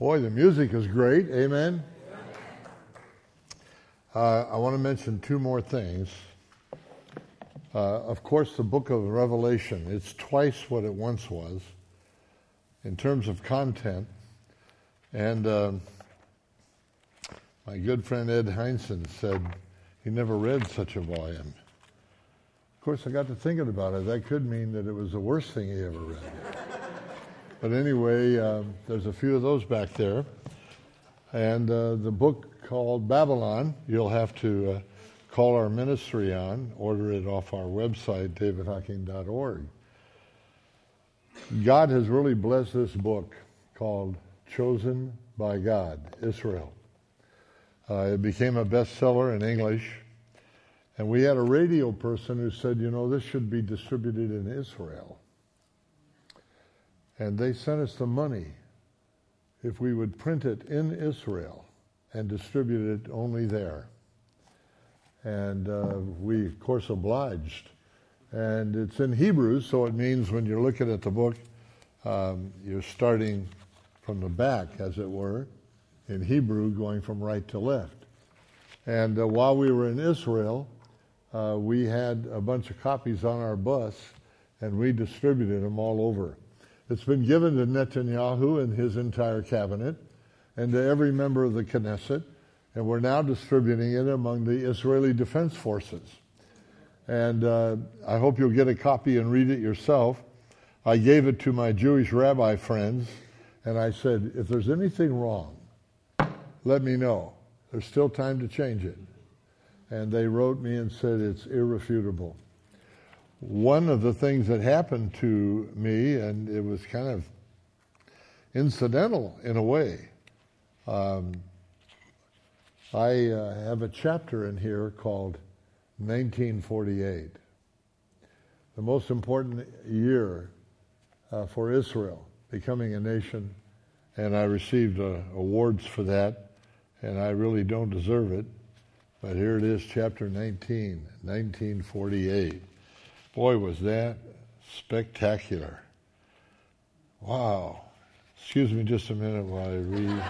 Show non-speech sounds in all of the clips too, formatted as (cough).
Boy, the music is great. Amen. Uh, I want to mention two more things. Uh, of course, the book of Revelation, it's twice what it once was in terms of content. And uh, my good friend Ed Heinzen said he never read such a volume. Of course, I got to thinking about it. That could mean that it was the worst thing he ever read. But anyway, uh, there's a few of those back there. And uh, the book called Babylon, you'll have to uh, call our ministry on, order it off our website, davidhocking.org. God has really blessed this book called Chosen by God, Israel. Uh, it became a bestseller in English. And we had a radio person who said, you know, this should be distributed in Israel. And they sent us the money if we would print it in Israel and distribute it only there. And uh, we, of course, obliged. And it's in Hebrew, so it means when you're looking at the book, um, you're starting from the back, as it were, in Hebrew, going from right to left. And uh, while we were in Israel, uh, we had a bunch of copies on our bus, and we distributed them all over. It's been given to Netanyahu and his entire cabinet and to every member of the Knesset, and we're now distributing it among the Israeli Defense Forces. And uh, I hope you'll get a copy and read it yourself. I gave it to my Jewish rabbi friends, and I said, if there's anything wrong, let me know. There's still time to change it. And they wrote me and said it's irrefutable one of the things that happened to me, and it was kind of incidental in a way. Um, I uh, have a chapter in here called 1948, the most important year uh, for Israel, becoming a nation, and I received uh, awards for that, and I really don't deserve it. But here it is, chapter 19, 1948. Boy, was that spectacular. Wow. Excuse me just a minute while I read.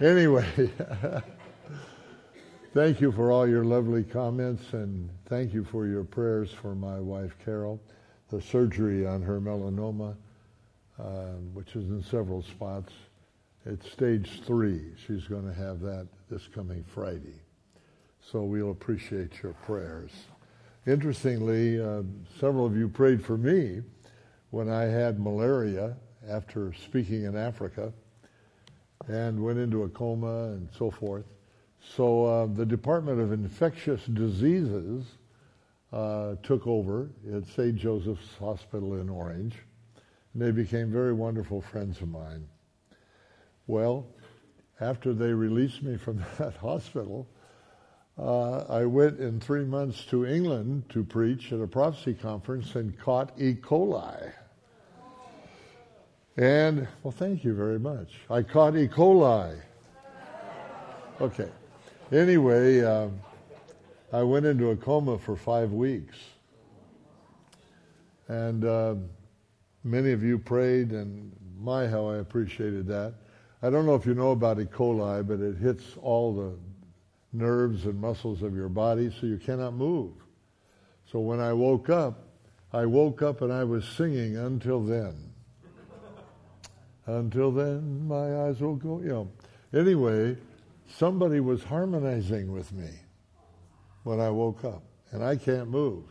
(laughs) anyway, (laughs) thank you for all your lovely comments and thank you for your prayers for my wife Carol. The surgery on her melanoma, uh, which is in several spots, it's stage three. She's going to have that this coming Friday. So we'll appreciate your prayers. Interestingly, uh, several of you prayed for me when I had malaria after speaking in Africa and went into a coma and so forth. So uh, the Department of Infectious Diseases uh, took over at St. Joseph's Hospital in Orange, and they became very wonderful friends of mine. Well, after they released me from (laughs) that hospital, uh, I went in three months to England to preach at a prophecy conference and caught E. coli. And, well, thank you very much. I caught E. coli. Okay. Anyway, um, I went into a coma for five weeks. And uh, many of you prayed, and my, how I appreciated that. I don't know if you know about E. coli, but it hits all the nerves and muscles of your body so you cannot move. So when I woke up, I woke up and I was singing until then. until then, my eyes will go, you know. Anyway, somebody was harmonizing with me when I woke up, and I can't move.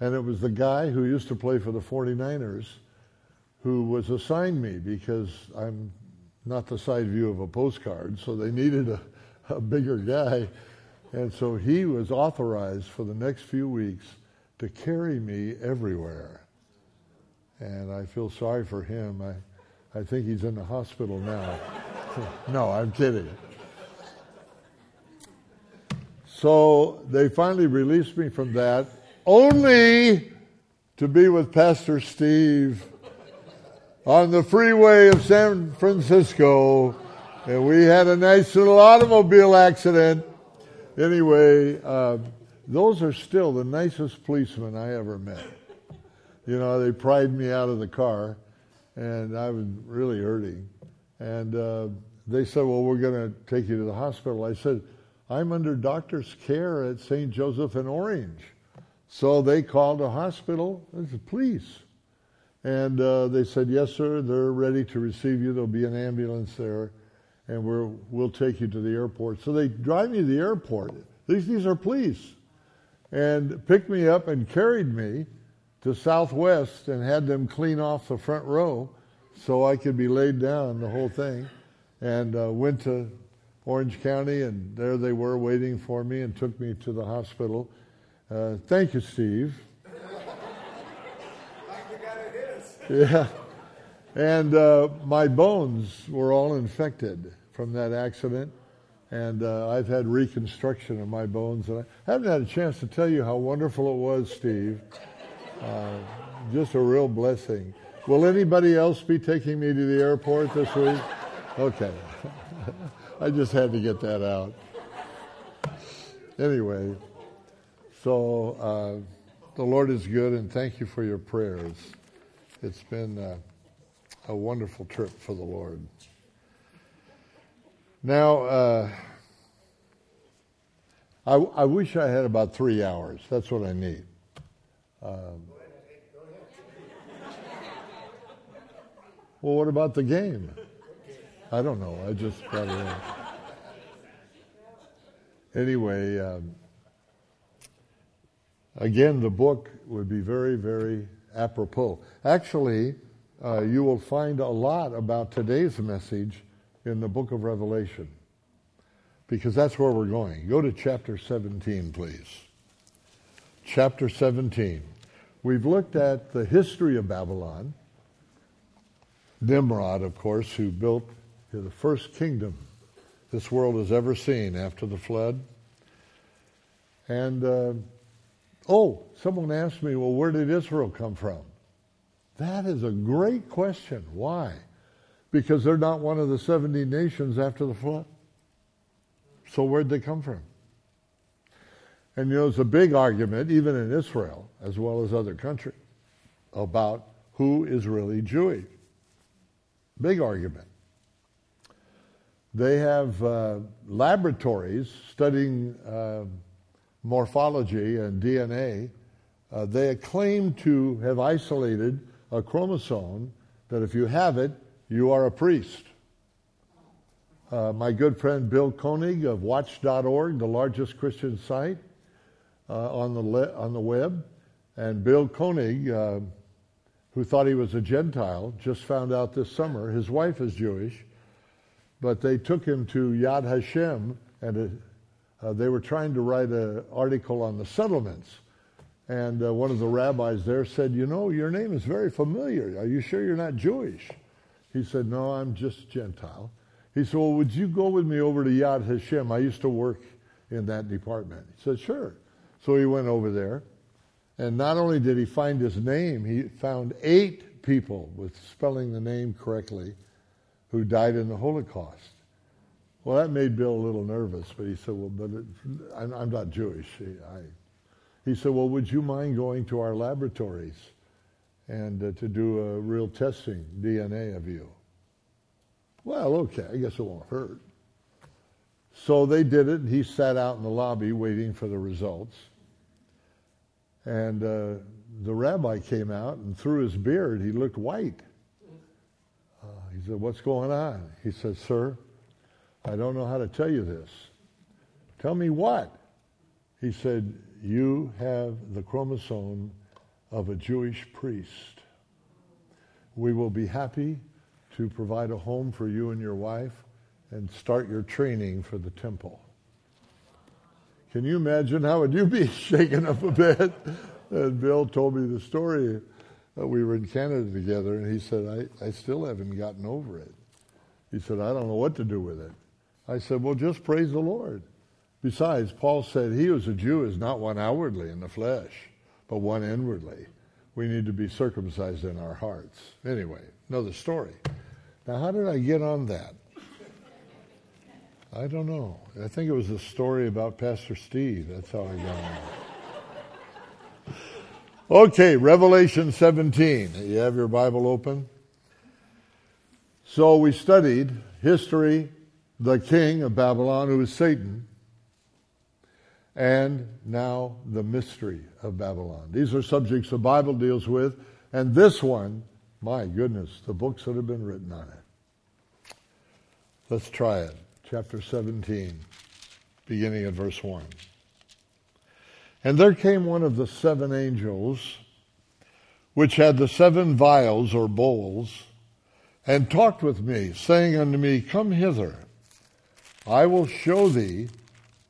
And it was the guy who used to play for the 49ers who was assigned me because I'm not the side view of a postcard, so they needed a (laughs) a bigger guy. And so he was authorized for the next few weeks to carry me everywhere. And I feel sorry for him. I, I think he's in the hospital now. (laughs) no, I'm kidding. So they finally released me from that, only to be with Pastor Steve on the freeway of San Francisco and we had a nice little automobile accident. Anyway, uh, those are still the nicest policemen I ever met. You know, they pried me out of the car, and I was really hurting. And uh, they said, well, we're going to take you to the hospital. I said, I'm under doctor's care at St. Joseph in Orange. So they called a hospital. I said, please. And uh, they said, yes, sir, they're ready to receive you. There'll be an ambulance there, and we're, we'll take you to the airport. So they drive me to the airport. These, these are police. And picked me up and carried me to Southwest and had them clean off the front row so I could be laid down the whole thing. And uh, went to Orange County, and there they were waiting for me and took me to the hospital. Uh, thank you, Steve. (laughs) yeah. And uh, my bones were all infected from that accident. And uh, I've had reconstruction of my bones. And I haven't had a chance to tell you how wonderful it was, Steve. Uh, just a real blessing. Will anybody else be taking me to the airport this week? Okay. (laughs) I just had to get that out. Anyway, so uh, the Lord is good, and thank you for your prayers. It's been uh, a wonderful trip for the Lord. Now, uh, I, I, wish I had about three hours. That's what I need. Um, well, what about the game? I don't know. I just got it. Anyway, um, again, the book would be very, very apropos. Actually, uh, you will find a lot about today's message in the book of Revelation because that's where we're going. Go to chapter 17, please. Chapter 17. We've looked at the history of Babylon. Nimrod, of course, who built the first kingdom this world has ever seen after the flood. And, uh, oh, someone asked me, well, where did Israel come from? That is a great question. Why? Because they're not one of the 70 nations after the flood. So where'd they come from? And you know, it's a big argument, even in Israel, as well as other countries, about who is really Jewish. Big argument. They have uh, laboratories studying uh, morphology and DNA. Uh, they claim to have isolated a chromosome that if you have it, you are a priest. Uh, my good friend Bill Koenig of Watch.org, the largest Christian site uh, on, the le- on the web, and Bill Koenig, uh, who thought he was a Gentile, just found out this summer his wife is Jewish but they took him to Yad Vashem, and uh, they were trying to write an article on the settlements. And uh, one of the rabbis there said, You know, your name is very familiar. Are you sure you're not Jewish? He said, No, I'm just Gentile. He said, Well, would you go with me over to Yad Vashem? I used to work in that department. He said, Sure. So he went over there. And not only did he find his name, he found eight people with spelling the name correctly who died in the Holocaust. Well, that made Bill a little nervous, but he said, well, but it, I'm, I'm, not Jewish. I, he said, well, would you mind going to our laboratories and uh, to do a real testing, DNA of you? Well, okay, I guess it won't hurt. So they did it, and he sat out in the lobby waiting for the results. And uh, the rabbi came out, and through his beard, he looked white. He said, What's going on? He said, Sir, I don't know how to tell you this. Tell me what? He said, You have the chromosome of a Jewish priest. We will be happy to provide a home for you and your wife and start your training for the temple. Can you imagine how would you be (laughs) shaken up a bit? And Bill told me the story uh, we were in Canada together, and he said, I, I still haven't gotten over it. He said, I don't know what to do with it. I said, Well, just praise the Lord. Besides, Paul said, He who is a Jew is not one outwardly in the flesh, but one inwardly. We need to be circumcised in our hearts. Anyway, another story. Now, how did I get on that? I don't know. I think it was a story about Pastor Steve. That's how I got on. Okay, Revelation 17. You have your Bible open? So we studied history, the king of Babylon, who is Satan, and now the mystery of Babylon. These are subjects the Bible deals with, and this one, my goodness, the books that have been written on it. Let's try it. Chapter 17, beginning at verse 1. And there came one of the seven angels, which had the seven vials or bowls, and talked with me, saying unto me, Come hither, I will show thee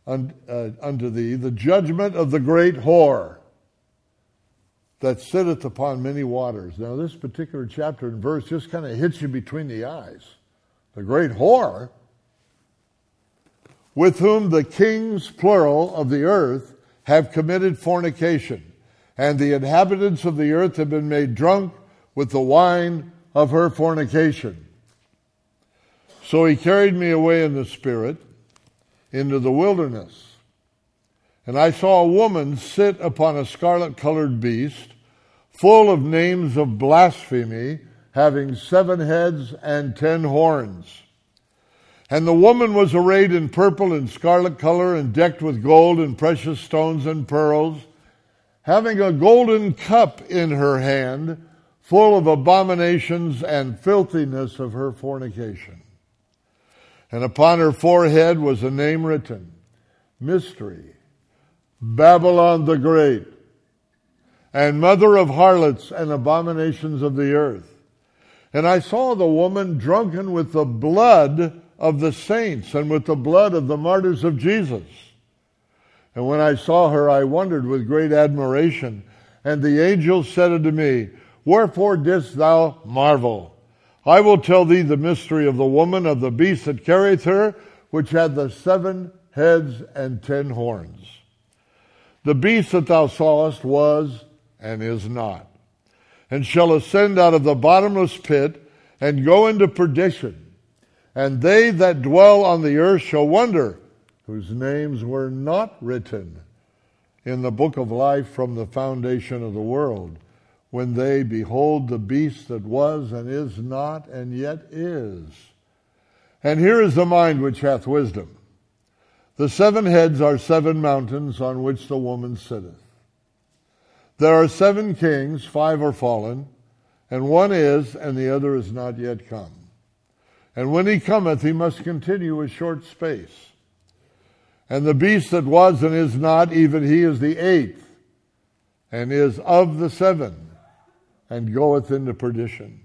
un, uh, unto thee the judgment of the great whore that sitteth upon many waters. Now, this particular chapter and verse just kind of hits you between the eyes. The great whore, with whom the kings, plural, of the earth have committed fornication, and the inhabitants of the earth have been made drunk with the wine of her fornication. So he carried me away in the spirit into the wilderness. And I saw a woman sit upon a scarlet colored beast, full of names of blasphemy, having seven heads and ten horns. And the woman was arrayed in purple and scarlet color and decked with gold and precious stones and pearls, having a golden cup in her hand, full of abominations and filthiness of her fornication and upon her forehead was a name written Mystery, Babylon the Great, and mother of harlots and abominations of the earth. And I saw the woman drunken with the blood of the saints and with the blood of the martyrs of Jesus. And when I saw her, I wondered with great admiration. And the angel said unto me, Wherefore didst thou marvel? I will tell thee the mystery of the woman, of the beast that carrieth her, which had the seven heads and ten horns. The beast that thou sawest was and is not, and shall ascend out of the bottomless pit and go into perdition. And they that dwell on the earth shall wonder, whose names were not written in the book of life from the foundation of the world when they behold the beast that was and is not and yet is. And here is the mind which hath wisdom. The seven heads are seven mountains on which the woman sitteth. There are seven kings, five are fallen, and one is, and the other is not yet come. And when he cometh, he must continue a short space. And the beast that was and is not, even he is the eighth, and is of the seven and goeth into perdition.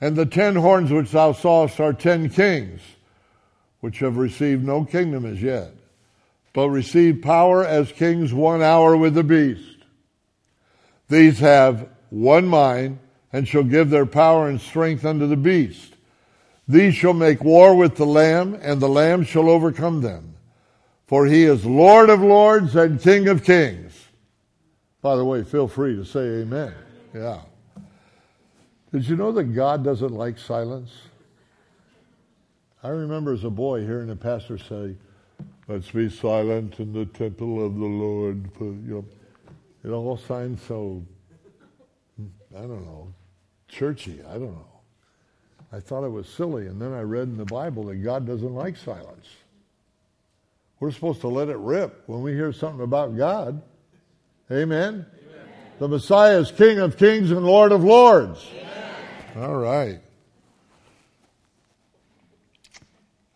And the ten horns which thou sawest are ten kings, which have received no kingdom as yet, but receive power as kings one hour with the beast. These have one mind, and shall give their power and strength unto the beast. These shall make war with the Lamb, and the Lamb shall overcome them. For he is Lord of lords and King of kings. By the way, feel free to say amen. Yeah. Did you know that God doesn't like silence? I remember as a boy hearing a pastor say, Let's be silent in the temple of the Lord. You know, it all sounds so, I don't know, churchy. I don't know. I thought it was silly, and then I read in the Bible that God doesn't like silence. We're supposed to let it rip when we hear something about God. Amen? The Messiah is King of kings and Lord of lords. All right.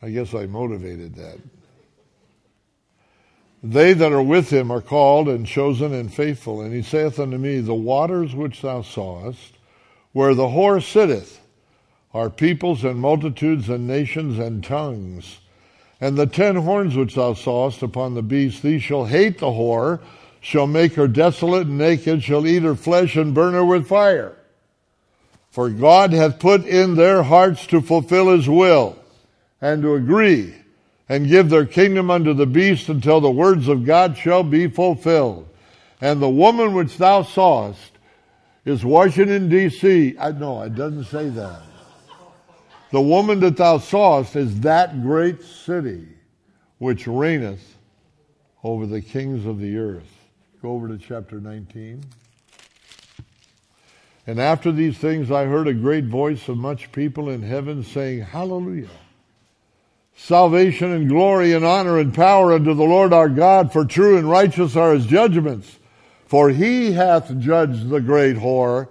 I guess I motivated that. They that are with him are called and chosen and faithful. And he saith unto me, The waters which thou sawest, where the whore sitteth, are peoples and multitudes and nations and tongues. And the ten horns which thou sawest upon the beast, these shall hate the whore, shall make her desolate and naked, shall eat her flesh and burn her with fire. For God hath put in their hearts to fulfill his will and to agree and give their kingdom unto the beast until the words of God shall be fulfilled. And the woman which thou sawest is Washington D.C. I, no, it doesn't say that. The woman that thou sawest is that great city which reigneth over the kings of the earth. Go over to chapter 19. And after these things I heard a great voice of much people in heaven saying, Hallelujah. Salvation and glory and honor and power unto the Lord our God, for true and righteous are his judgments. For he hath judged the great whore,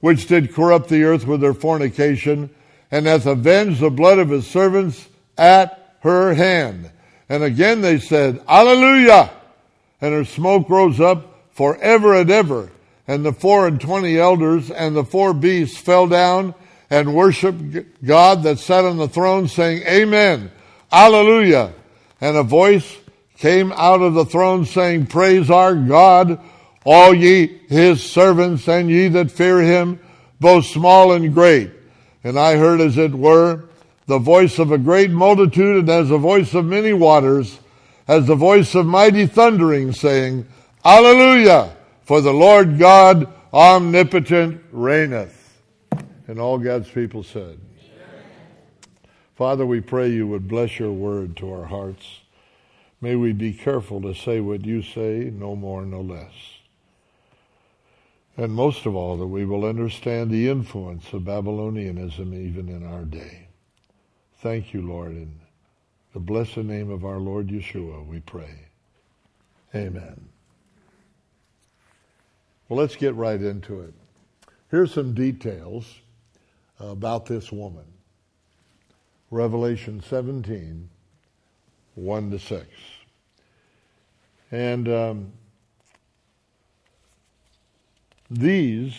which did corrupt the earth with her fornication, and hath avenged the blood of his servants at her hand. And again they said, Alleluia! And her smoke rose up forever and ever. And the four and twenty elders and the four beasts fell down and worshiped God that sat on the throne, saying, Amen, Alleluia. And a voice came out of the throne saying, Praise our God, all ye his servants and ye that fear him, both small and great. And I heard as it were the voice of a great multitude and as the voice of many waters, as the voice of mighty thundering saying, Alleluia, for the Lord God omnipotent reigneth. And all God's people said, Amen. Father, we pray you would bless your word to our hearts. May we be careful to say what you say, no more, no less. And most of all, that we will understand the influence of Babylonianism even in our day. Thank you, Lord. In the blessed name of our Lord Yeshua, we pray. Amen. Well, let's get right into it. Here's some details about this woman. Revelation 17, 1 to 6. And um, these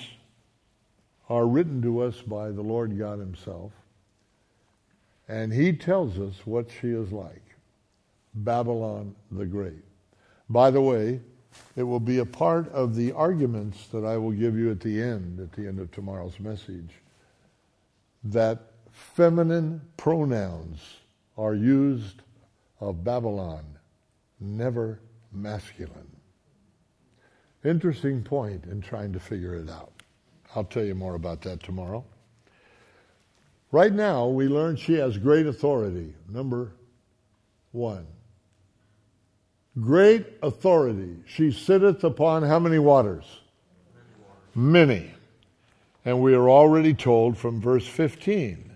are written to us by the Lord God Himself. And He tells us what she is like Babylon the Great. By the way, it will be a part of the arguments that I will give you at the end, at the end of tomorrow's message that feminine pronouns are used of Babylon, never masculine. Interesting point in trying to figure it out. I'll tell you more about that tomorrow. Right now, we learn she has great authority. Number one. Great authority. She sitteth upon how many waters? Many. And we are already told from verse 15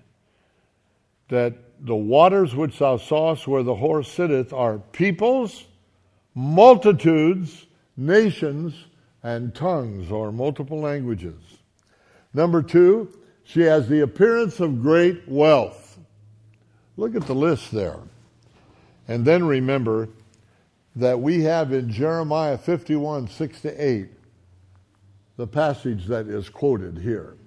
that the waters which thou sawest where the horse sitteth are peoples, multitudes, nations, and tongues, or multiple languages. Number two, she has the appearance of great wealth. Look at the list there. And then remember that we have in Jeremiah 51, 6 to 8, the passage that is quoted here.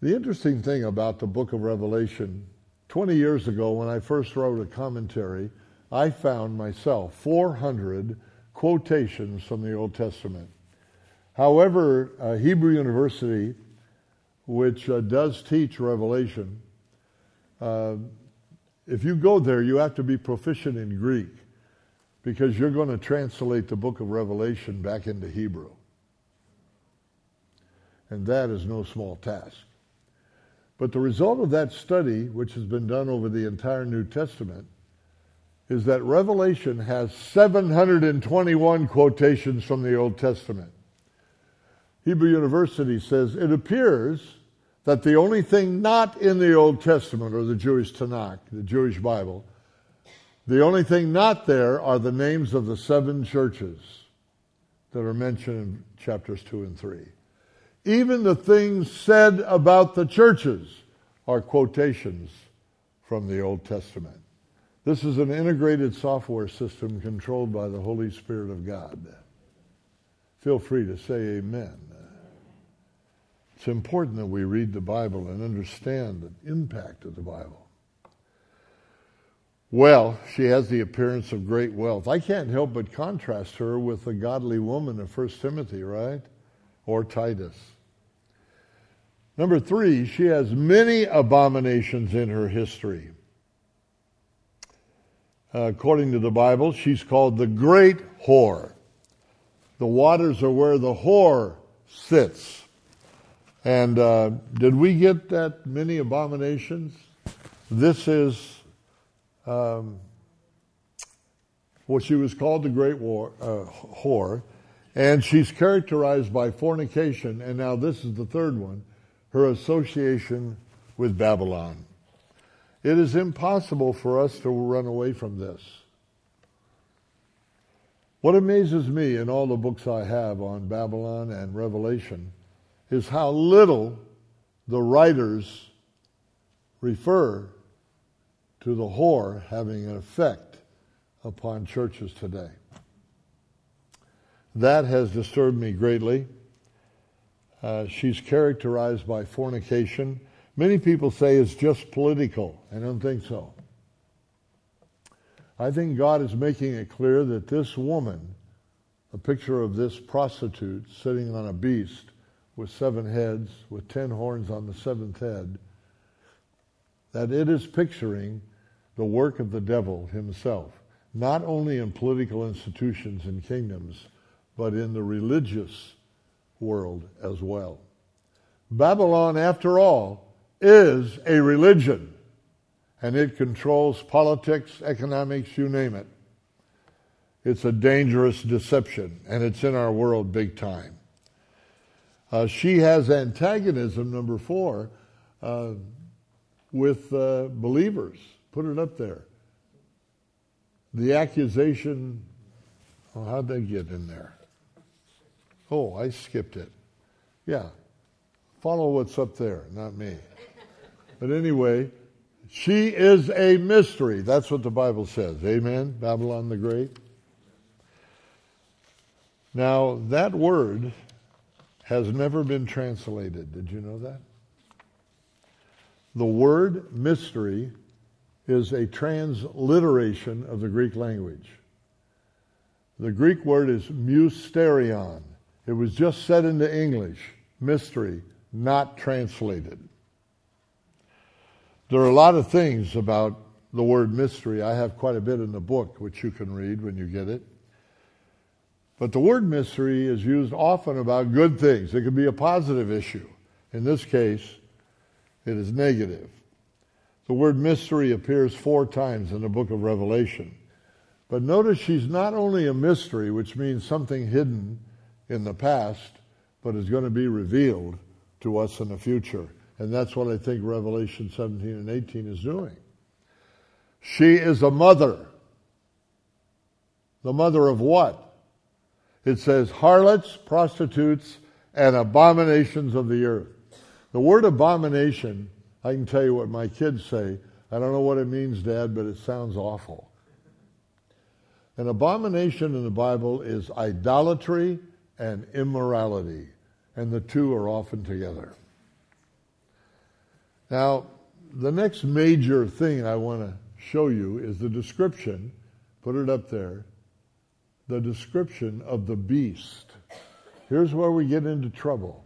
The interesting thing about the book of Revelation, 20 years ago when I first wrote a commentary, I found myself 400 quotations from the Old Testament. However, uh, Hebrew University, which uh, does teach Revelation, uh, if you go there, you have to be proficient in Greek because you're going to translate the book of Revelation back into Hebrew. And that is no small task. But the result of that study, which has been done over the entire New Testament, is that Revelation has 721 quotations from the Old Testament. Hebrew University says it appears that the only thing not in the Old Testament or the Jewish Tanakh, the Jewish Bible, the only thing not there are the names of the seven churches that are mentioned in chapters 2 and 3. Even the things said about the churches are quotations from the Old Testament. This is an integrated software system controlled by the Holy Spirit of God. Feel free to say amen. It's important that we read the Bible and understand the impact of the Bible. Well, she has the appearance of great wealth. I can't help but contrast her with the godly woman of 1 Timothy, right? Or Titus. Number three, she has many abominations in her history. Uh, according to the Bible, she's called the Great Whore. The waters are where the whore sits. And uh, did we get that many abominations? This is um, what she was called the Great War, uh, Whore. And she's characterized by fornication, and now this is the third one her association with Babylon. It is impossible for us to run away from this. What amazes me in all the books I have on Babylon and Revelation is how little the writers refer to the whore having an effect upon churches today. That has disturbed me greatly. Uh, she's characterized by fornication. Many people say it's just political. I don't think so. I think God is making it clear that this woman, a picture of this prostitute sitting on a beast with seven heads, with ten horns on the seventh head, that it is picturing the work of the devil himself, not only in political institutions and kingdoms, but in the religious world as well. Babylon, after all, is a religion and it controls politics, economics, you name it. It's a dangerous deception, and it's in our world big time. Uh, she has antagonism, number four, uh, with uh, believers. Put it up there. The accusation, oh, how'd they get in there? Oh, I skipped it. Yeah. Follow what's up there, not me. But anyway, she is a mystery. That's what the Bible says. Amen? Babylon the Great. Now, that word has never been translated. Did you know that? The word mystery is a transliteration of the Greek language. The Greek word is mysterion. It was just said into English, mystery, not translated. There are a lot of things about the word mystery. I have quite a bit in the book, which you can read when you get it. But the word mystery is used often about good things. It can be a positive issue. In this case, it is negative. The word mystery appears four times in the book of Revelation. But notice she's not only a mystery, which means something hidden in the past, but is going to be revealed to us in the future. And that's what I think Revelation 17 and 18 is doing. She is a mother. The mother of what? It says harlots, prostitutes, and abominations of the earth. The word abomination, I can tell you what my kids say. I don't know what it means, Dad, but it sounds awful. An abomination in the Bible is idolatry and immorality, and the two are often together. Now, the next major thing I want to show you is the description, put it up there, the description of the beast. Here's where we get into trouble.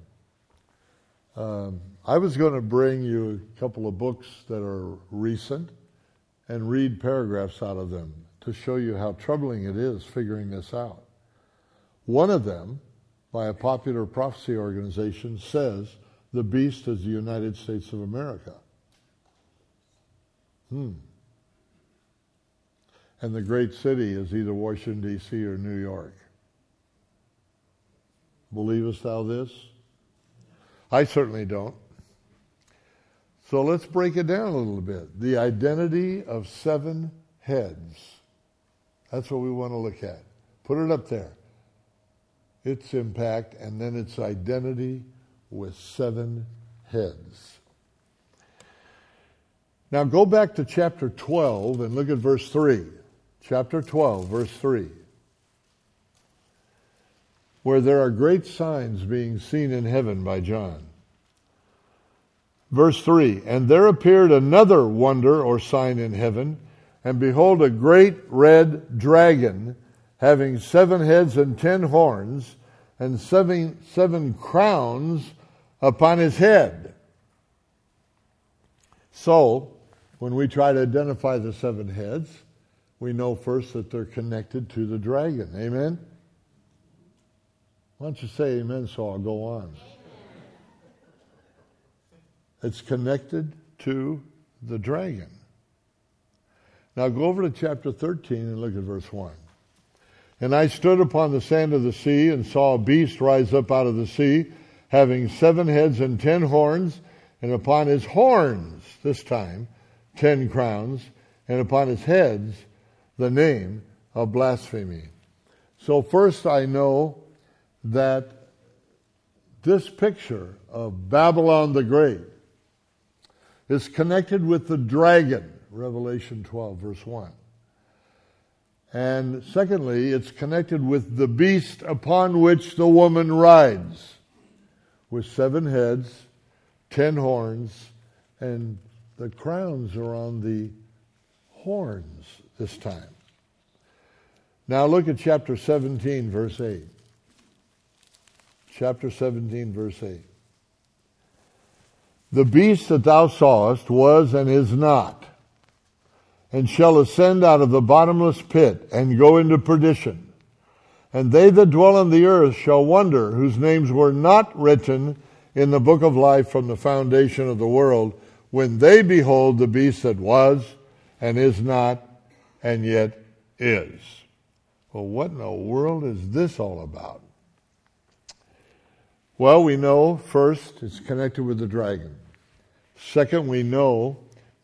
Um, I was going to bring you a couple of books that are recent and read paragraphs out of them to show you how troubling it is figuring this out. One of them, by a popular prophecy organization, says the beast is the United States of America. Hmm. And the great city is either Washington, D.C. or New York. Believest thou this? I certainly don't. So let's break it down a little bit. The identity of seven heads. That's what we want to look at. Put it up there. Its impact and then its identity with seven heads. Now go back to chapter 12 and look at verse 3. Chapter 12, verse 3. Where there are great signs being seen in heaven by John. Verse 3 And there appeared another wonder or sign in heaven, and behold, a great red dragon, having seven heads and ten horns, and seven, seven crowns upon his head. So, when we try to identify the seven heads, we know first that they're connected to the dragon. Amen? Why don't you say amen so I'll go on? Amen. It's connected to the dragon. Now go over to chapter 13 and look at verse 1. And I stood upon the sand of the sea and saw a beast rise up out of the sea, having seven heads and ten horns, and upon his horns, this time, ten crowns, and upon his heads, the name of blasphemy. So first I know that this picture of Babylon the Great is connected with the dragon, Revelation 12, verse 1. And secondly, it's connected with the beast upon which the woman rides, with seven heads, ten horns, and the crowns are on the horns this time. Now look at chapter 17, verse 8. Chapter 17, verse 8. The beast that thou sawest was and is not, and shall ascend out of the bottomless pit and go into perdition. And they that dwell on the earth shall wonder, whose names were not written in the book of life from the foundation of the world, when they behold the beast that was and is not and yet is. Well, what in the world is this all about? Well, we know first it's connected with the dragon. Second, we know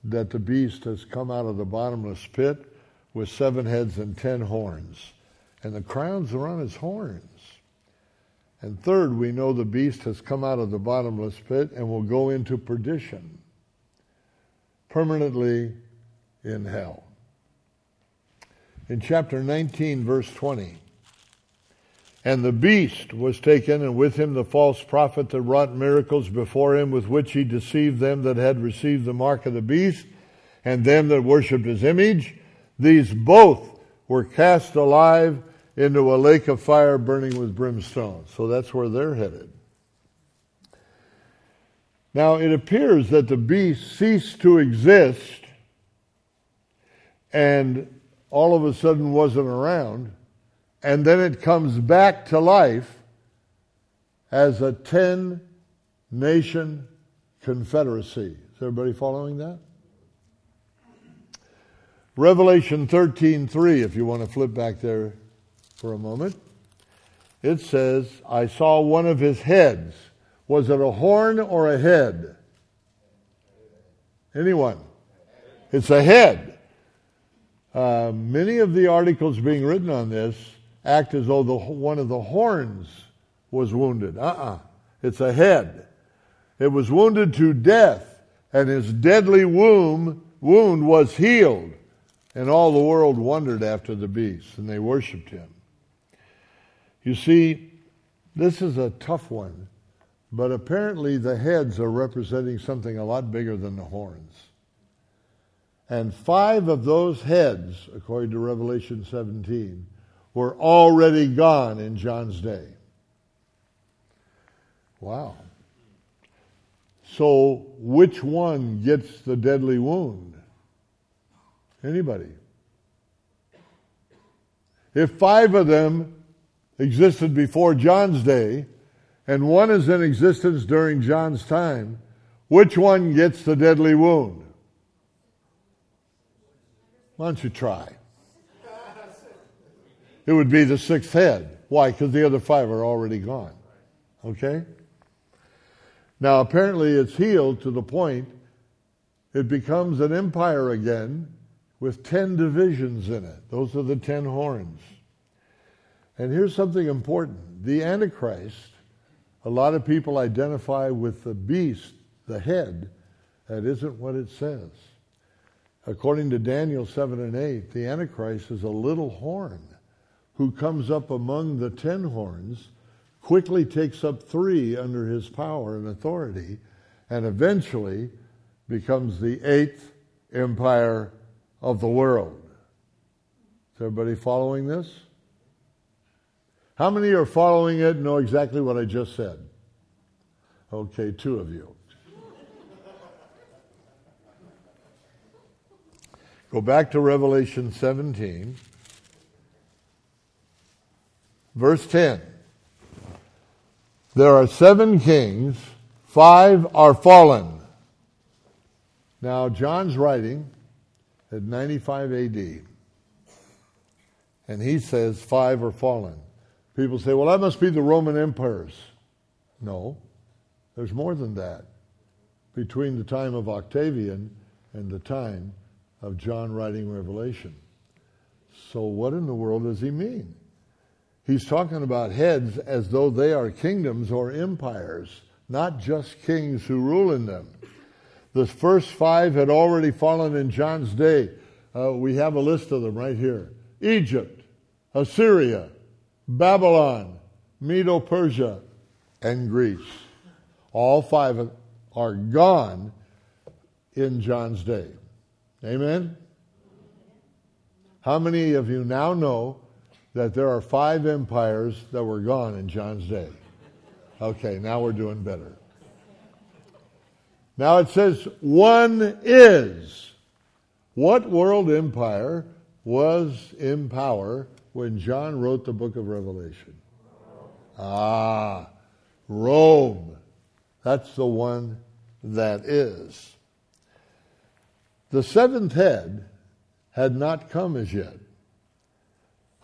that the beast has come out of the bottomless pit with seven heads and ten horns, and the crowns are on his horns. And third, we know the beast has come out of the bottomless pit and will go into perdition, permanently in hell. In chapter 19, verse 20, and the beast was taken, and with him the false prophet that wrought miracles before him, with which he deceived them that had received the mark of the beast, and them that worshipped his image. These both were cast alive into a lake of fire burning with brimstone. So that's where they're headed. Now, it appears that the beast ceased to exist and all of a sudden wasn't around and then it comes back to life as a 10 nation confederacy. Is everybody following that? Revelation 13:3 if you want to flip back there for a moment. It says, I saw one of his heads. Was it a horn or a head? Anyone? It's a head. Uh, many of the articles being written on this act as though the, one of the horns was wounded. Uh-uh. It's a head. It was wounded to death, and his deadly wound, wound was healed. And all the world wondered after the beast, and they worshiped him. You see, this is a tough one, but apparently the heads are representing something a lot bigger than the horns. And five of those heads, according to Revelation 17, were already gone in John's day. Wow. So, which one gets the deadly wound? Anybody? If five of them existed before John's day, and one is in existence during John's time, which one gets the deadly wound? Why don't you try? It would be the sixth head. Why? Because the other five are already gone. Okay? Now, apparently, it's healed to the point it becomes an empire again with ten divisions in it. Those are the ten horns. And here's something important the Antichrist, a lot of people identify with the beast, the head. That isn't what it says. According to Daniel 7 and 8, the Antichrist is a little horn who comes up among the ten horns, quickly takes up three under his power and authority, and eventually becomes the eighth empire of the world. Is everybody following this? How many are following it know exactly what I just said? Okay, two of you. Go back to Revelation 17. Verse 10. There are seven kings, five are fallen. Now, John's writing at 95 AD. And he says five are fallen. People say, well, that must be the Roman empires. No, there's more than that. Between the time of Octavian and the time of John writing Revelation. So, what in the world does he mean? He's talking about heads as though they are kingdoms or empires, not just kings who rule in them. The first five had already fallen in John's day. Uh, we have a list of them right here Egypt, Assyria, Babylon, Medo Persia, and Greece. All five are gone in John's day. Amen? How many of you now know that there are five empires that were gone in John's day? Okay, now we're doing better. Now it says, one is. What world empire was in power when John wrote the book of Revelation? Ah, Rome. That's the one that is. The seventh head had not come as yet.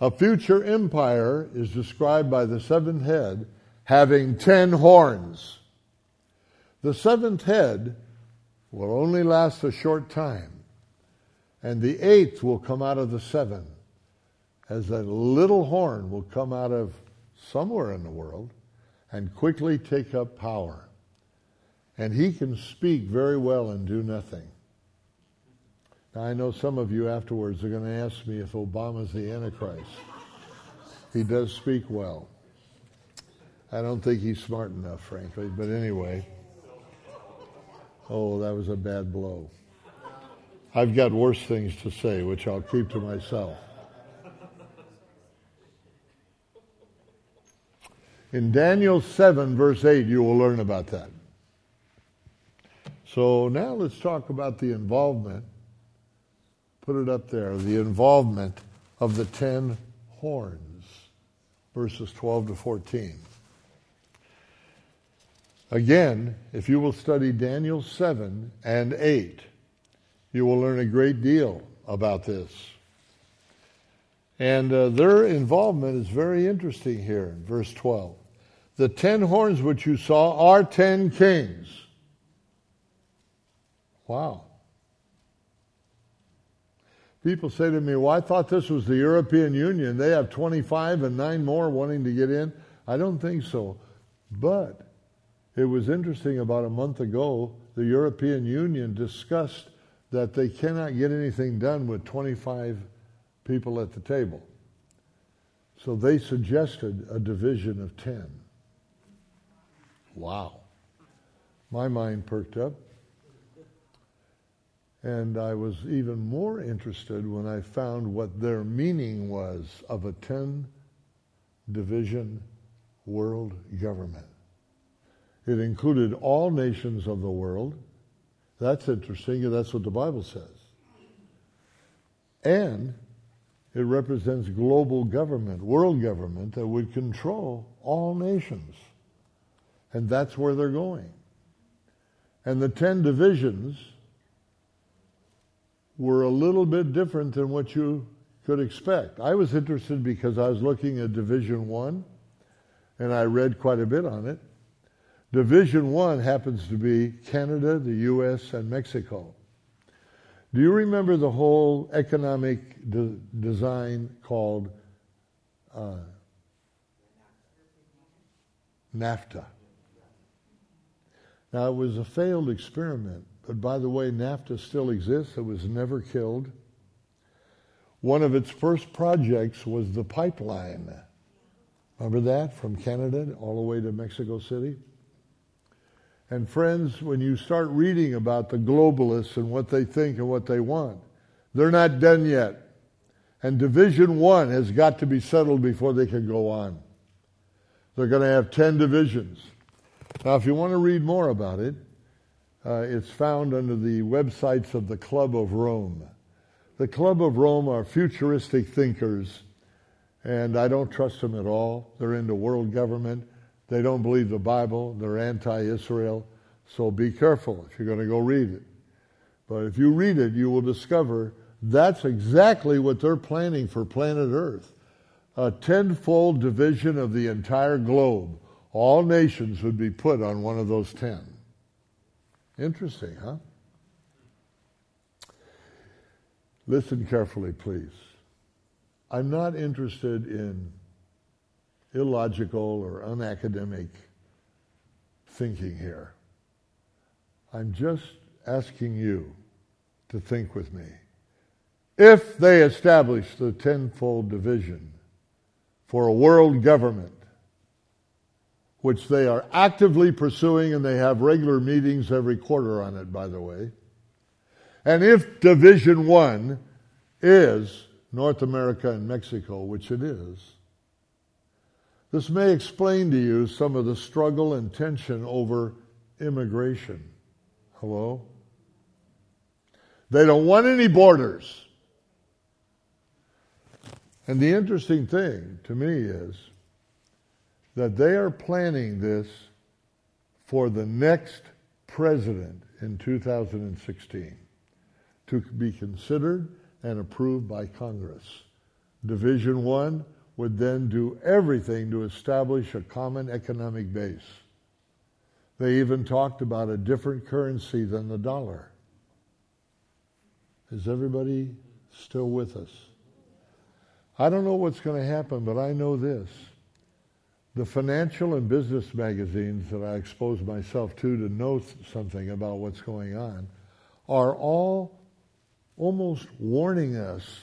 A future empire is described by the seventh head having ten horns. The seventh head will only last a short time, and the eighth will come out of the seven, as a little horn will come out of somewhere in the world and quickly take up power. And he can speak very well and do nothing. Now, I know some of you afterwards are going to ask me if Obama's the Antichrist. He does speak well. I don't think he's smart enough, frankly, but anyway. Oh, that was a bad blow. I've got worse things to say, which I'll keep to myself. In Daniel 7, verse 8, you will learn about that. So now let's talk about the involvement. Put it up there the involvement of the ten horns, verses 12 to 14. Again, if you will study Daniel 7 and 8, you will learn a great deal about this. And uh, their involvement is very interesting here in verse 12. The ten horns which you saw are ten kings. Wow. People say to me, Well, I thought this was the European Union. They have 25 and nine more wanting to get in. I don't think so. But it was interesting about a month ago, the European Union discussed that they cannot get anything done with 25 people at the table. So they suggested a division of 10. Wow. My mind perked up. And I was even more interested when I found what their meaning was of a 10 division world government. It included all nations of the world. That's interesting, that's what the Bible says. And it represents global government, world government that would control all nations. And that's where they're going. And the 10 divisions were a little bit different than what you could expect. I was interested because I was looking at Division 1 and I read quite a bit on it. Division 1 happens to be Canada, the US, and Mexico. Do you remember the whole economic de- design called uh, NAFTA? Now, it was a failed experiment, but by the way, NAFTA still exists. It was never killed. One of its first projects was the pipeline. Remember that? From Canada all the way to Mexico City? And friends, when you start reading about the globalists and what they think and what they want, they're not done yet. And Division 1 has got to be settled before they can go on. They're going to have 10 divisions. Now, if you want to read more about it, uh, it's found under the websites of the Club of Rome. The Club of Rome are futuristic thinkers, and I don't trust them at all. They're into world government. They don't believe the Bible. They're anti-Israel. So be careful if you're going to go read it. But if you read it, you will discover That's exactly what they're planning for planet Earth. A tenfold division of the entire globe. All nations would be put on one of those ten. Interesting, huh? Listen carefully, please. I'm not interested in illogical or unacademic thinking here. I'm just asking you to think with me. If they establish the tenfold division for a world government, which they are actively pursuing and they have regular meetings every quarter on it, by the way, and if Division One is North America and Mexico, which it is, this may explain to you some of the struggle and tension over immigration. Hello? They don't want any borders. And the interesting thing to me is that they are planning this for the next president in 2016 to be considered and approved by Congress. Division 1 would then do everything to establish a common economic base. They even talked about a different currency than the dollar. Is everybody still with us? I don't know what's going to happen, but I know this. The financial and business magazines that I expose myself to to know something about what's going on are all almost warning us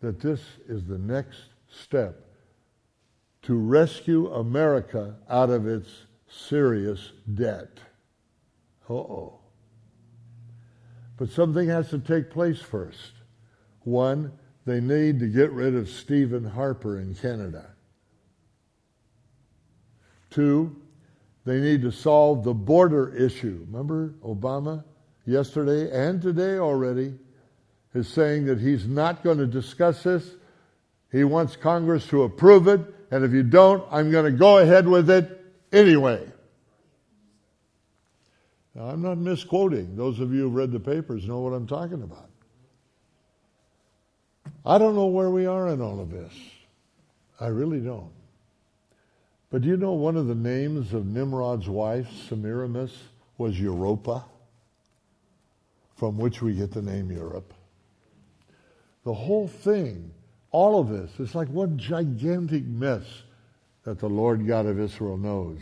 that this is the next step to rescue America out of its serious debt. Oh. But something has to take place first. One, they need to get rid of Stephen Harper in Canada. Two, they need to solve the border issue. Remember Obama yesterday and today already is saying that he's not going to discuss this. He wants Congress to approve it, and if you don't, I'm going to go ahead with it anyway. Now, I'm not misquoting. Those of you who've read the papers know what I'm talking about. I don't know where we are in all of this. I really don't. But do you know one of the names of Nimrod's wife, Semiramis, was Europa, from which we get the name Europe? The whole thing, all of this, it's like one gigantic mess that the Lord God of Israel knows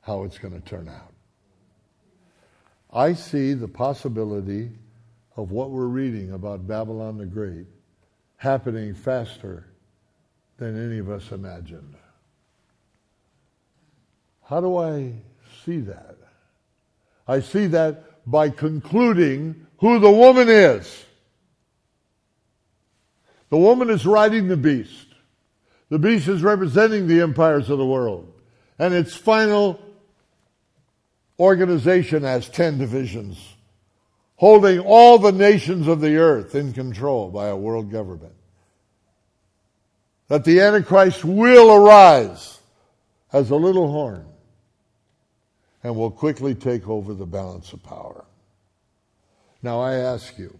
how it's going to turn out. I see the possibility of what we're reading about Babylon the Great happening faster than any of us imagined. How do I see that? I see that by concluding who the woman is. The woman is riding the beast. The beast is representing the empires of the world. And its final organization has 10 divisions, holding all the nations of the earth in control by a world government. That the Antichrist will arise as a little horn and will quickly take over the balance of power. Now I ask you,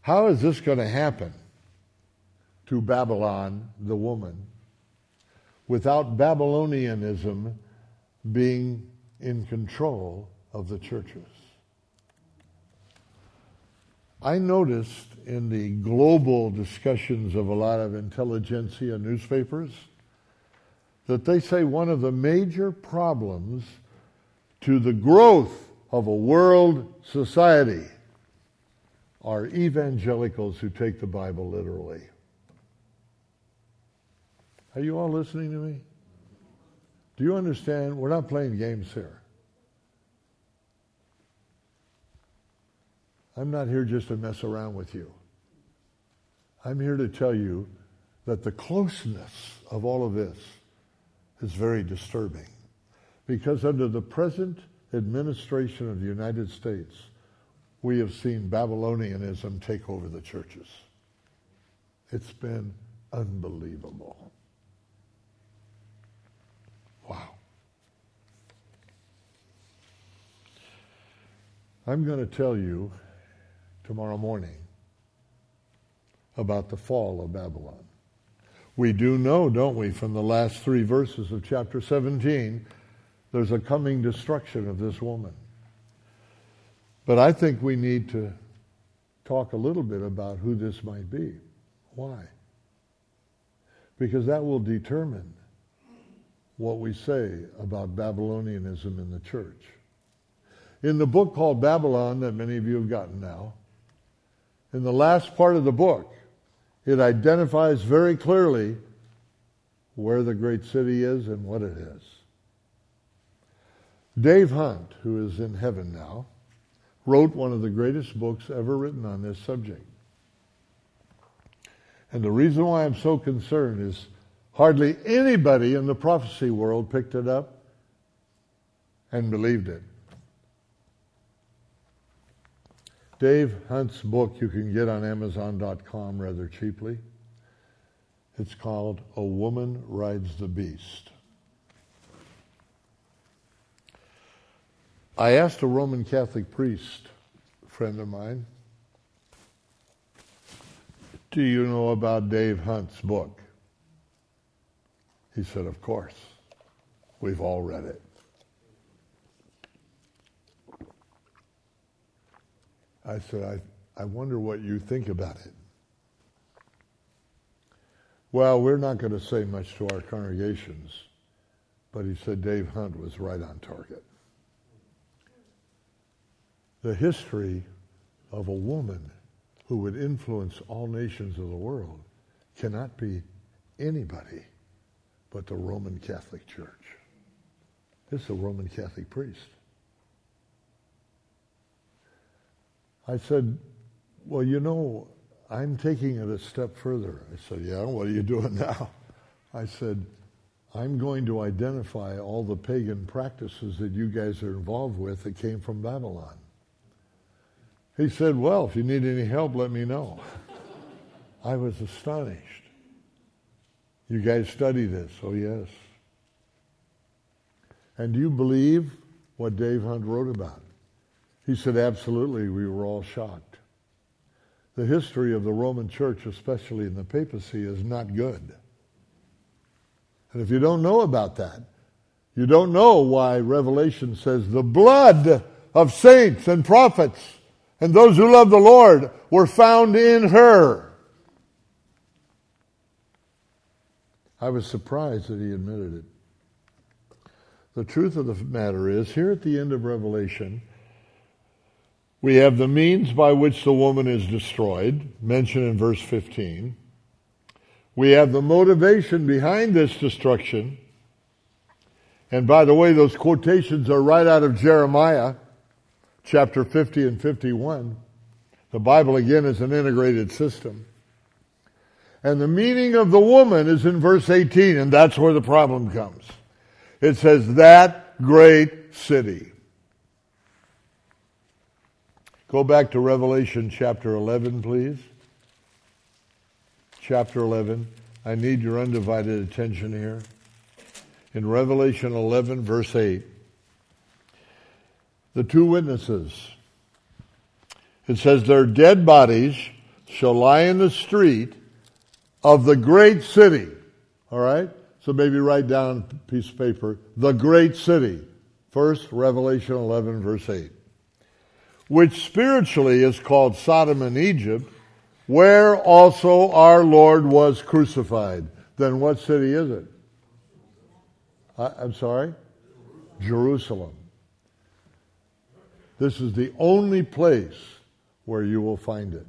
how is this going to happen to Babylon, the woman, without Babylonianism being in control of the churches? I noticed in the global discussions of a lot of intelligentsia newspapers that they say one of the major problems to the growth of a world society are evangelicals who take the Bible literally. Are you all listening to me? Do you understand? We're not playing games here. I'm not here just to mess around with you. I'm here to tell you that the closeness of all of this is very disturbing. Because under the present administration of the United States, we have seen Babylonianism take over the churches. It's been unbelievable. Wow. I'm going to tell you tomorrow morning about the fall of Babylon. We do know, don't we, from the last three verses of chapter 17, there's a coming destruction of this woman. But I think we need to talk a little bit about who this might be. Why? Because that will determine what we say about Babylonianism in the church. In the book called Babylon, that many of you have gotten now, in the last part of the book, it identifies very clearly where the great city is and what it is. Dave Hunt, who is in heaven now, wrote one of the greatest books ever written on this subject. And the reason why I'm so concerned is hardly anybody in the prophecy world picked it up and believed it. Dave Hunt's book you can get on Amazon.com rather cheaply. It's called A Woman Rides the Beast. I asked a Roman Catholic priest, friend of mine, do you know about Dave Hunt's book? He said, Of course. We've all read it. I said, I, I wonder what you think about it. Well, we're not going to say much to our congregations, but he said Dave Hunt was right on target. The history of a woman who would influence all nations of the world cannot be anybody but the Roman Catholic Church. This is a Roman Catholic priest. I said, Well, you know, I'm taking it a step further. I said, Yeah, what are you doing now? I said, I'm going to identify all the pagan practices that you guys are involved with that came from Babylon. He said, Well, if you need any help, let me know. (laughs) I was astonished. You guys study this? Oh, yes. And do you believe what Dave Hunt wrote about? He said, Absolutely, we were all shocked. The history of the Roman Church, especially in the papacy, is not good. And if you don't know about that, you don't know why Revelation says the blood of saints and prophets and those who love the Lord were found in her. I was surprised that he admitted it. The truth of the matter is, here at the end of Revelation, we have the means by which the woman is destroyed, mentioned in verse 15. We have the motivation behind this destruction. And by the way, those quotations are right out of Jeremiah chapter 50 and 51. The Bible again is an integrated system. And the meaning of the woman is in verse 18, and that's where the problem comes. It says, that great city. Go back to Revelation chapter 11, please. Chapter 11. I need your undivided attention here. In Revelation 11, verse 8, the two witnesses. It says, Their dead bodies shall lie in the street of the great city. All right? So maybe write down a piece of paper. The great city. First, Revelation 11, verse 8 which spiritually is called Sodom and Egypt, where also our Lord was crucified. Then what city is it? I, I'm sorry? Jerusalem. This is the only place where you will find it.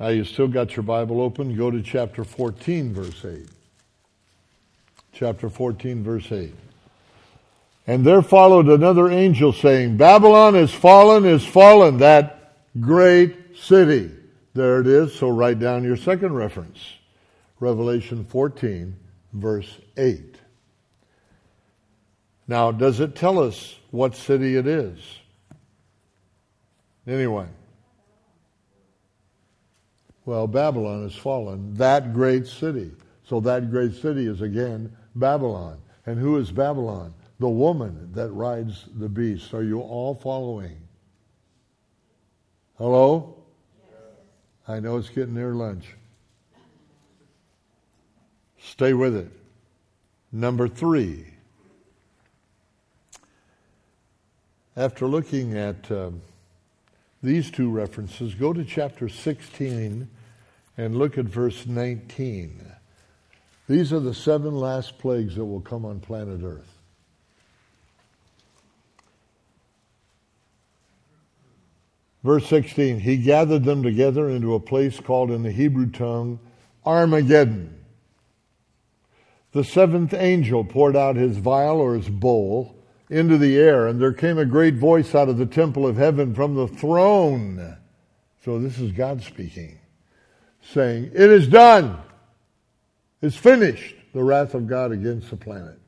Now, you still got your Bible open. Go to chapter 14, verse 8. Chapter 14, verse 8. And there followed another angel saying, Babylon is fallen, is fallen, that great city. There it is. So write down your second reference. Revelation 14, verse 8. Now, does it tell us what city it is? Anyway. Well, Babylon is fallen, that great city. So that great city is again Babylon. And who is Babylon? The woman that rides the beast. Are you all following? Hello? I know it's getting near lunch. Stay with it. Number three. After looking at uh, these two references, go to chapter 16 and look at verse 19. These are the seven last plagues that will come on planet Earth. Verse 16, he gathered them together into a place called in the Hebrew tongue Armageddon. The seventh angel poured out his vial or his bowl into the air, and there came a great voice out of the temple of heaven from the throne. So this is God speaking, saying, It is done. It's finished. The wrath of God against the planet.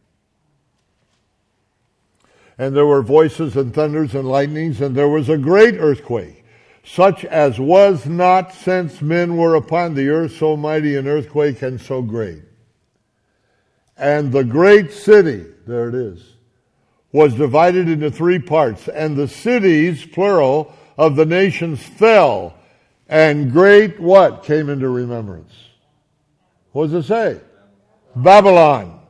And there were voices and thunders and lightnings, and there was a great earthquake, such as was not since men were upon the earth, so mighty an earthquake and so great. And the great city, there it is, was divided into three parts, and the cities, plural, of the nations fell, and great what came into remembrance? What does it say? Babylon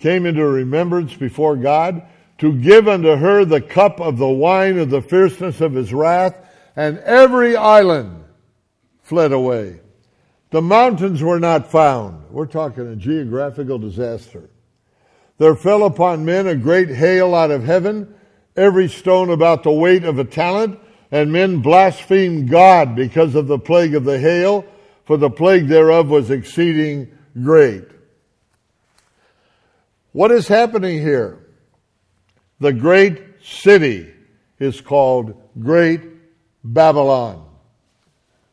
came into remembrance before God to give unto her the cup of the wine of the fierceness of his wrath, and every island fled away. The mountains were not found. We're talking a geographical disaster. There fell upon men a great hail out of heaven, every stone about the weight of a talent, and men blasphemed God because of the plague of the hail, for the plague thereof was exceeding great. What is happening here? The great city is called Great Babylon.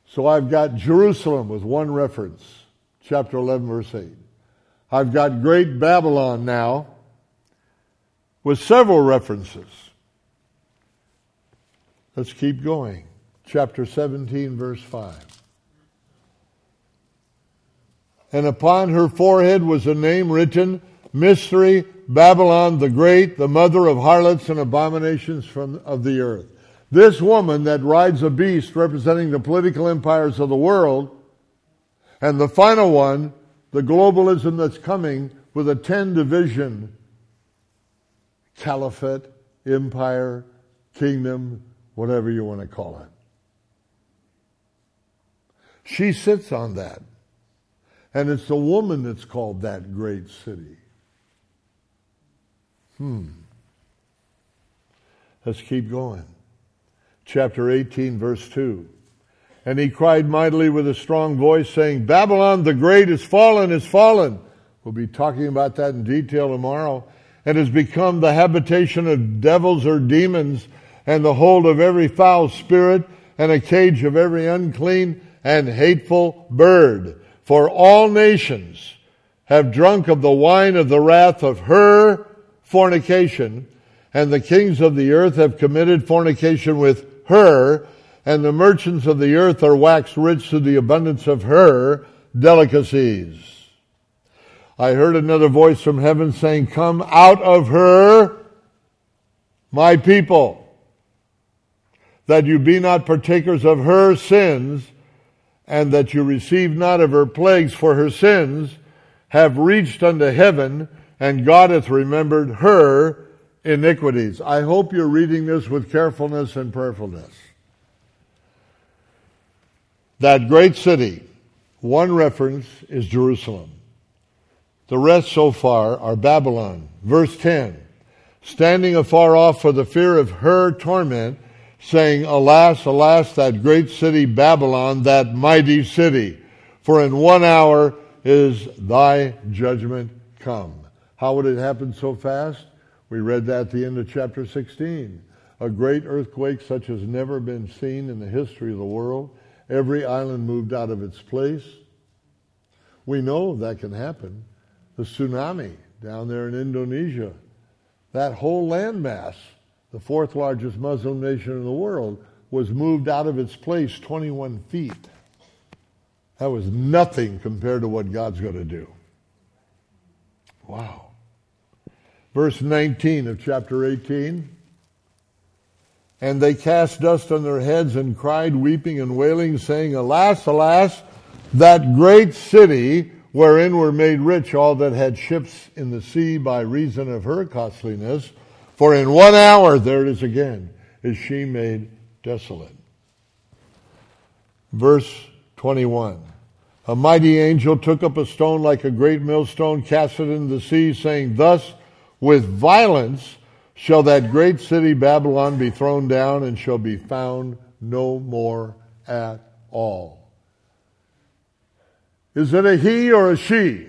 So I've got Jerusalem with one reference, chapter 11, verse 8. I've got Great Babylon now with several references. Let's keep going. Chapter 17, verse 5. And upon her forehead was a name written mystery, Babylon the Great, the mother of harlots and abominations from, of the earth. This woman that rides a beast representing the political empires of the world, and the final one, the globalism that's coming with a 10 division caliphate, empire, kingdom, whatever you want to call it. She sits on that. And it's the woman that's called that great city. Hmm. Let's keep going. Chapter 18, verse 2. And he cried mightily with a strong voice, saying, Babylon the Great is fallen, is fallen. We'll be talking about that in detail tomorrow. And has become the habitation of devils or demons, and the hold of every foul spirit, and a cage of every unclean and hateful bird. For all nations have drunk of the wine of the wrath of her fornication, and the kings of the earth have committed fornication with her, and the merchants of the earth are waxed rich through the abundance of her delicacies. I heard another voice from heaven saying, Come out of her, my people, that you be not partakers of her sins, and that you receive not of her plagues, for her sins have reached unto heaven, and God hath remembered her iniquities. I hope you're reading this with carefulness and prayerfulness. That great city, one reference is Jerusalem. The rest so far are Babylon. Verse 10. Standing afar off for the fear of her torment, saying, Alas, alas, that great city Babylon, that mighty city, for in one hour is thy judgment come. How would it happen so fast? We read that at the end of chapter 16. A great earthquake such has never been seen in the history of the world. Every island moved out of its place. We know that can happen. The tsunami down there in Indonesia, that whole landmass, the fourth largest Muslim nation in the world, was moved out of its place 21 feet. That was nothing compared to what God's going to do. Wow. Verse 19 of chapter 18. And they cast dust on their heads and cried, weeping and wailing, saying, Alas, alas, that great city wherein were made rich all that had ships in the sea by reason of her costliness. For in one hour, there it is again, is she made desolate. Verse 21. A mighty angel took up a stone like a great millstone, cast it into the sea, saying, Thus with violence shall that great city Babylon be thrown down and shall be found no more at all. Is it a he or a she?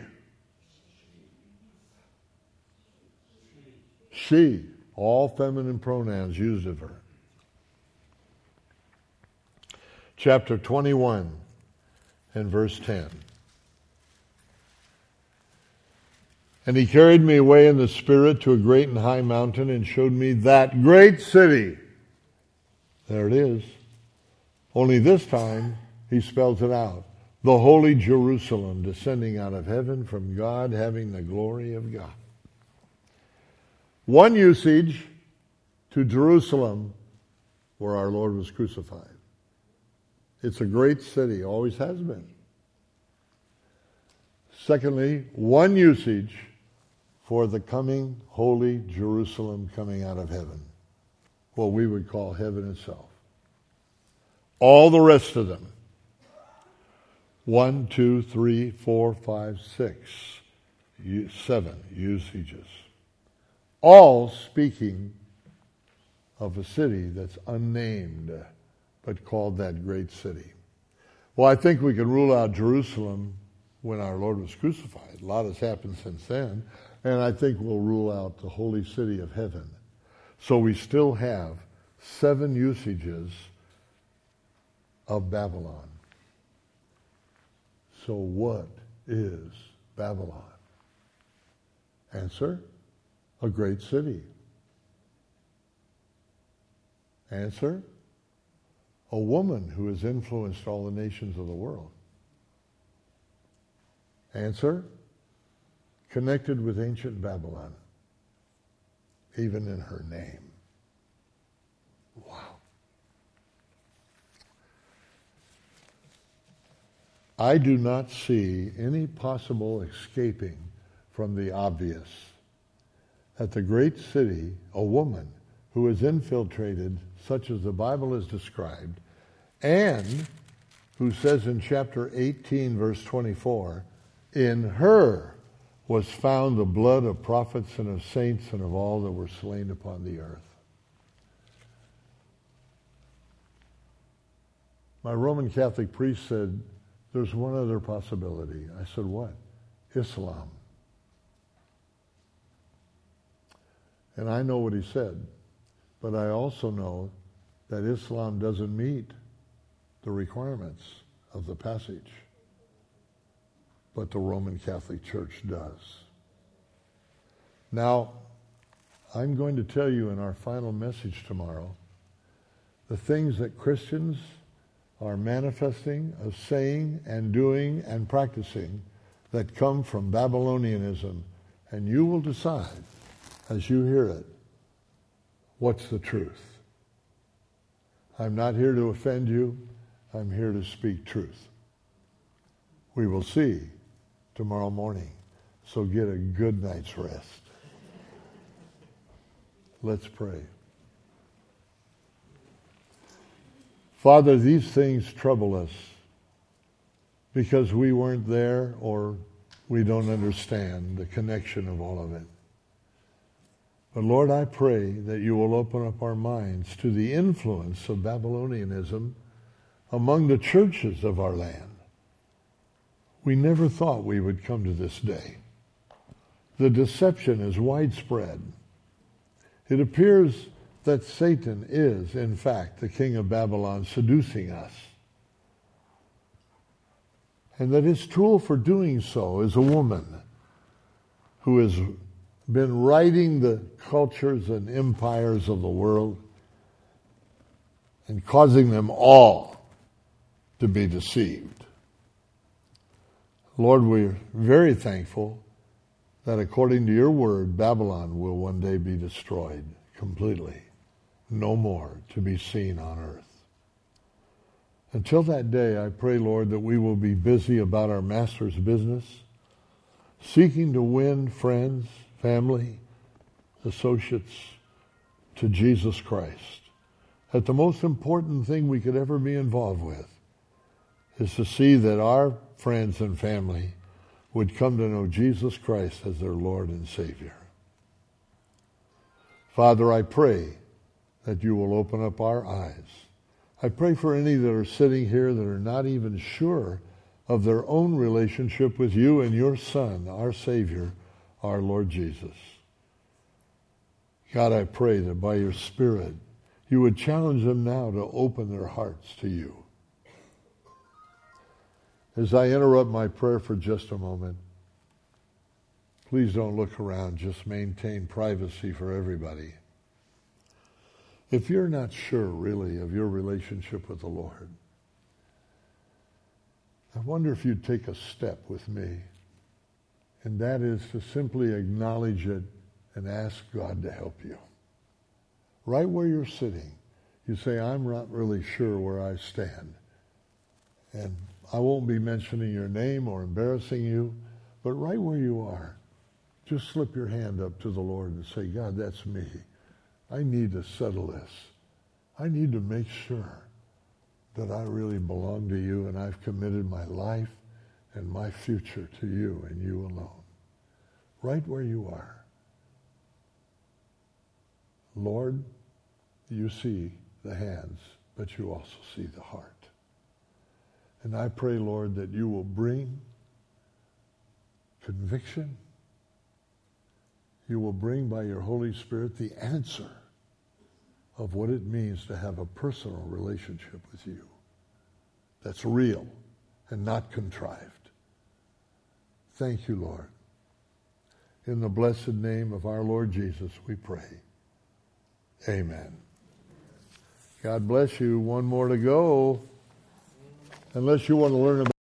She. All feminine pronouns used of her. Chapter 21 and verse 10. And he carried me away in the Spirit to a great and high mountain and showed me that great city. There it is. Only this time he spells it out. The holy Jerusalem descending out of heaven from God, having the glory of God. One usage to Jerusalem where our Lord was crucified. It's a great city, always has been. Secondly, one usage for the coming holy Jerusalem coming out of heaven, what we would call heaven itself. All the rest of them, one, two, three, four, five, six, seven usages, all speaking of a city that's unnamed but called that great city. Well, I think we can rule out Jerusalem when our Lord was crucified. A lot has happened since then. And I think we'll rule out the holy city of heaven. So we still have seven usages of Babylon. So what is Babylon? Answer, a great city. Answer, a woman who has influenced all the nations of the world. Answer, connected with ancient Babylon, even in her name. Wow. I do not see any possible escaping from the obvious that the great city, a woman who is infiltrated, such as the Bible has described, and who says in chapter 18, verse 24, in her was found the blood of prophets and of saints and of all that were slain upon the earth. My Roman Catholic priest said, There's one other possibility. I said, What? Islam. And I know what he said, but I also know that Islam doesn't meet the requirements of the passage but the Roman Catholic Church does. Now, I'm going to tell you in our final message tomorrow the things that Christians are manifesting, of saying and doing and practicing that come from Babylonianism, and you will decide as you hear it what's the truth. I'm not here to offend you. I'm here to speak truth. We will see tomorrow morning. So get a good night's rest. Let's pray. Father, these things trouble us because we weren't there or we don't understand the connection of all of it. But Lord, I pray that you will open up our minds to the influence of Babylonianism among the churches of our land. We never thought we would come to this day. The deception is widespread. It appears that Satan is, in fact, the king of Babylon seducing us. And that his tool for doing so is a woman who has been writing the cultures and empires of the world and causing them all to be deceived. Lord, we're very thankful that according to your word, Babylon will one day be destroyed completely no more to be seen on earth. Until that day, I pray, Lord, that we will be busy about our Master's business, seeking to win friends, family, associates to Jesus Christ. That the most important thing we could ever be involved with is to see that our friends and family would come to know Jesus Christ as their Lord and Savior. Father, I pray that you will open up our eyes. I pray for any that are sitting here that are not even sure of their own relationship with you and your Son, our Savior, our Lord Jesus. God, I pray that by your Spirit, you would challenge them now to open their hearts to you. As I interrupt my prayer for just a moment, please don't look around. Just maintain privacy for everybody. If you're not sure, really, of your relationship with the Lord, I wonder if you'd take a step with me, and that is to simply acknowledge it and ask God to help you. Right where you're sitting, you say, I'm not really sure where I stand. And I won't be mentioning your name or embarrassing you, but right where you are, just slip your hand up to the Lord and say, God, that's me. I need to settle this. I need to make sure that I really belong to you and I've committed my life and my future to you and you alone. Right where you are. Lord, you see the hands, but you also see the heart. And I pray, Lord, that you will bring conviction. You will bring by your Holy Spirit the answer of what it means to have a personal relationship with you that's real and not contrived. Thank you, Lord. In the blessed name of our Lord Jesus, we pray. Amen. God bless you. One more to go. Unless you want to learn about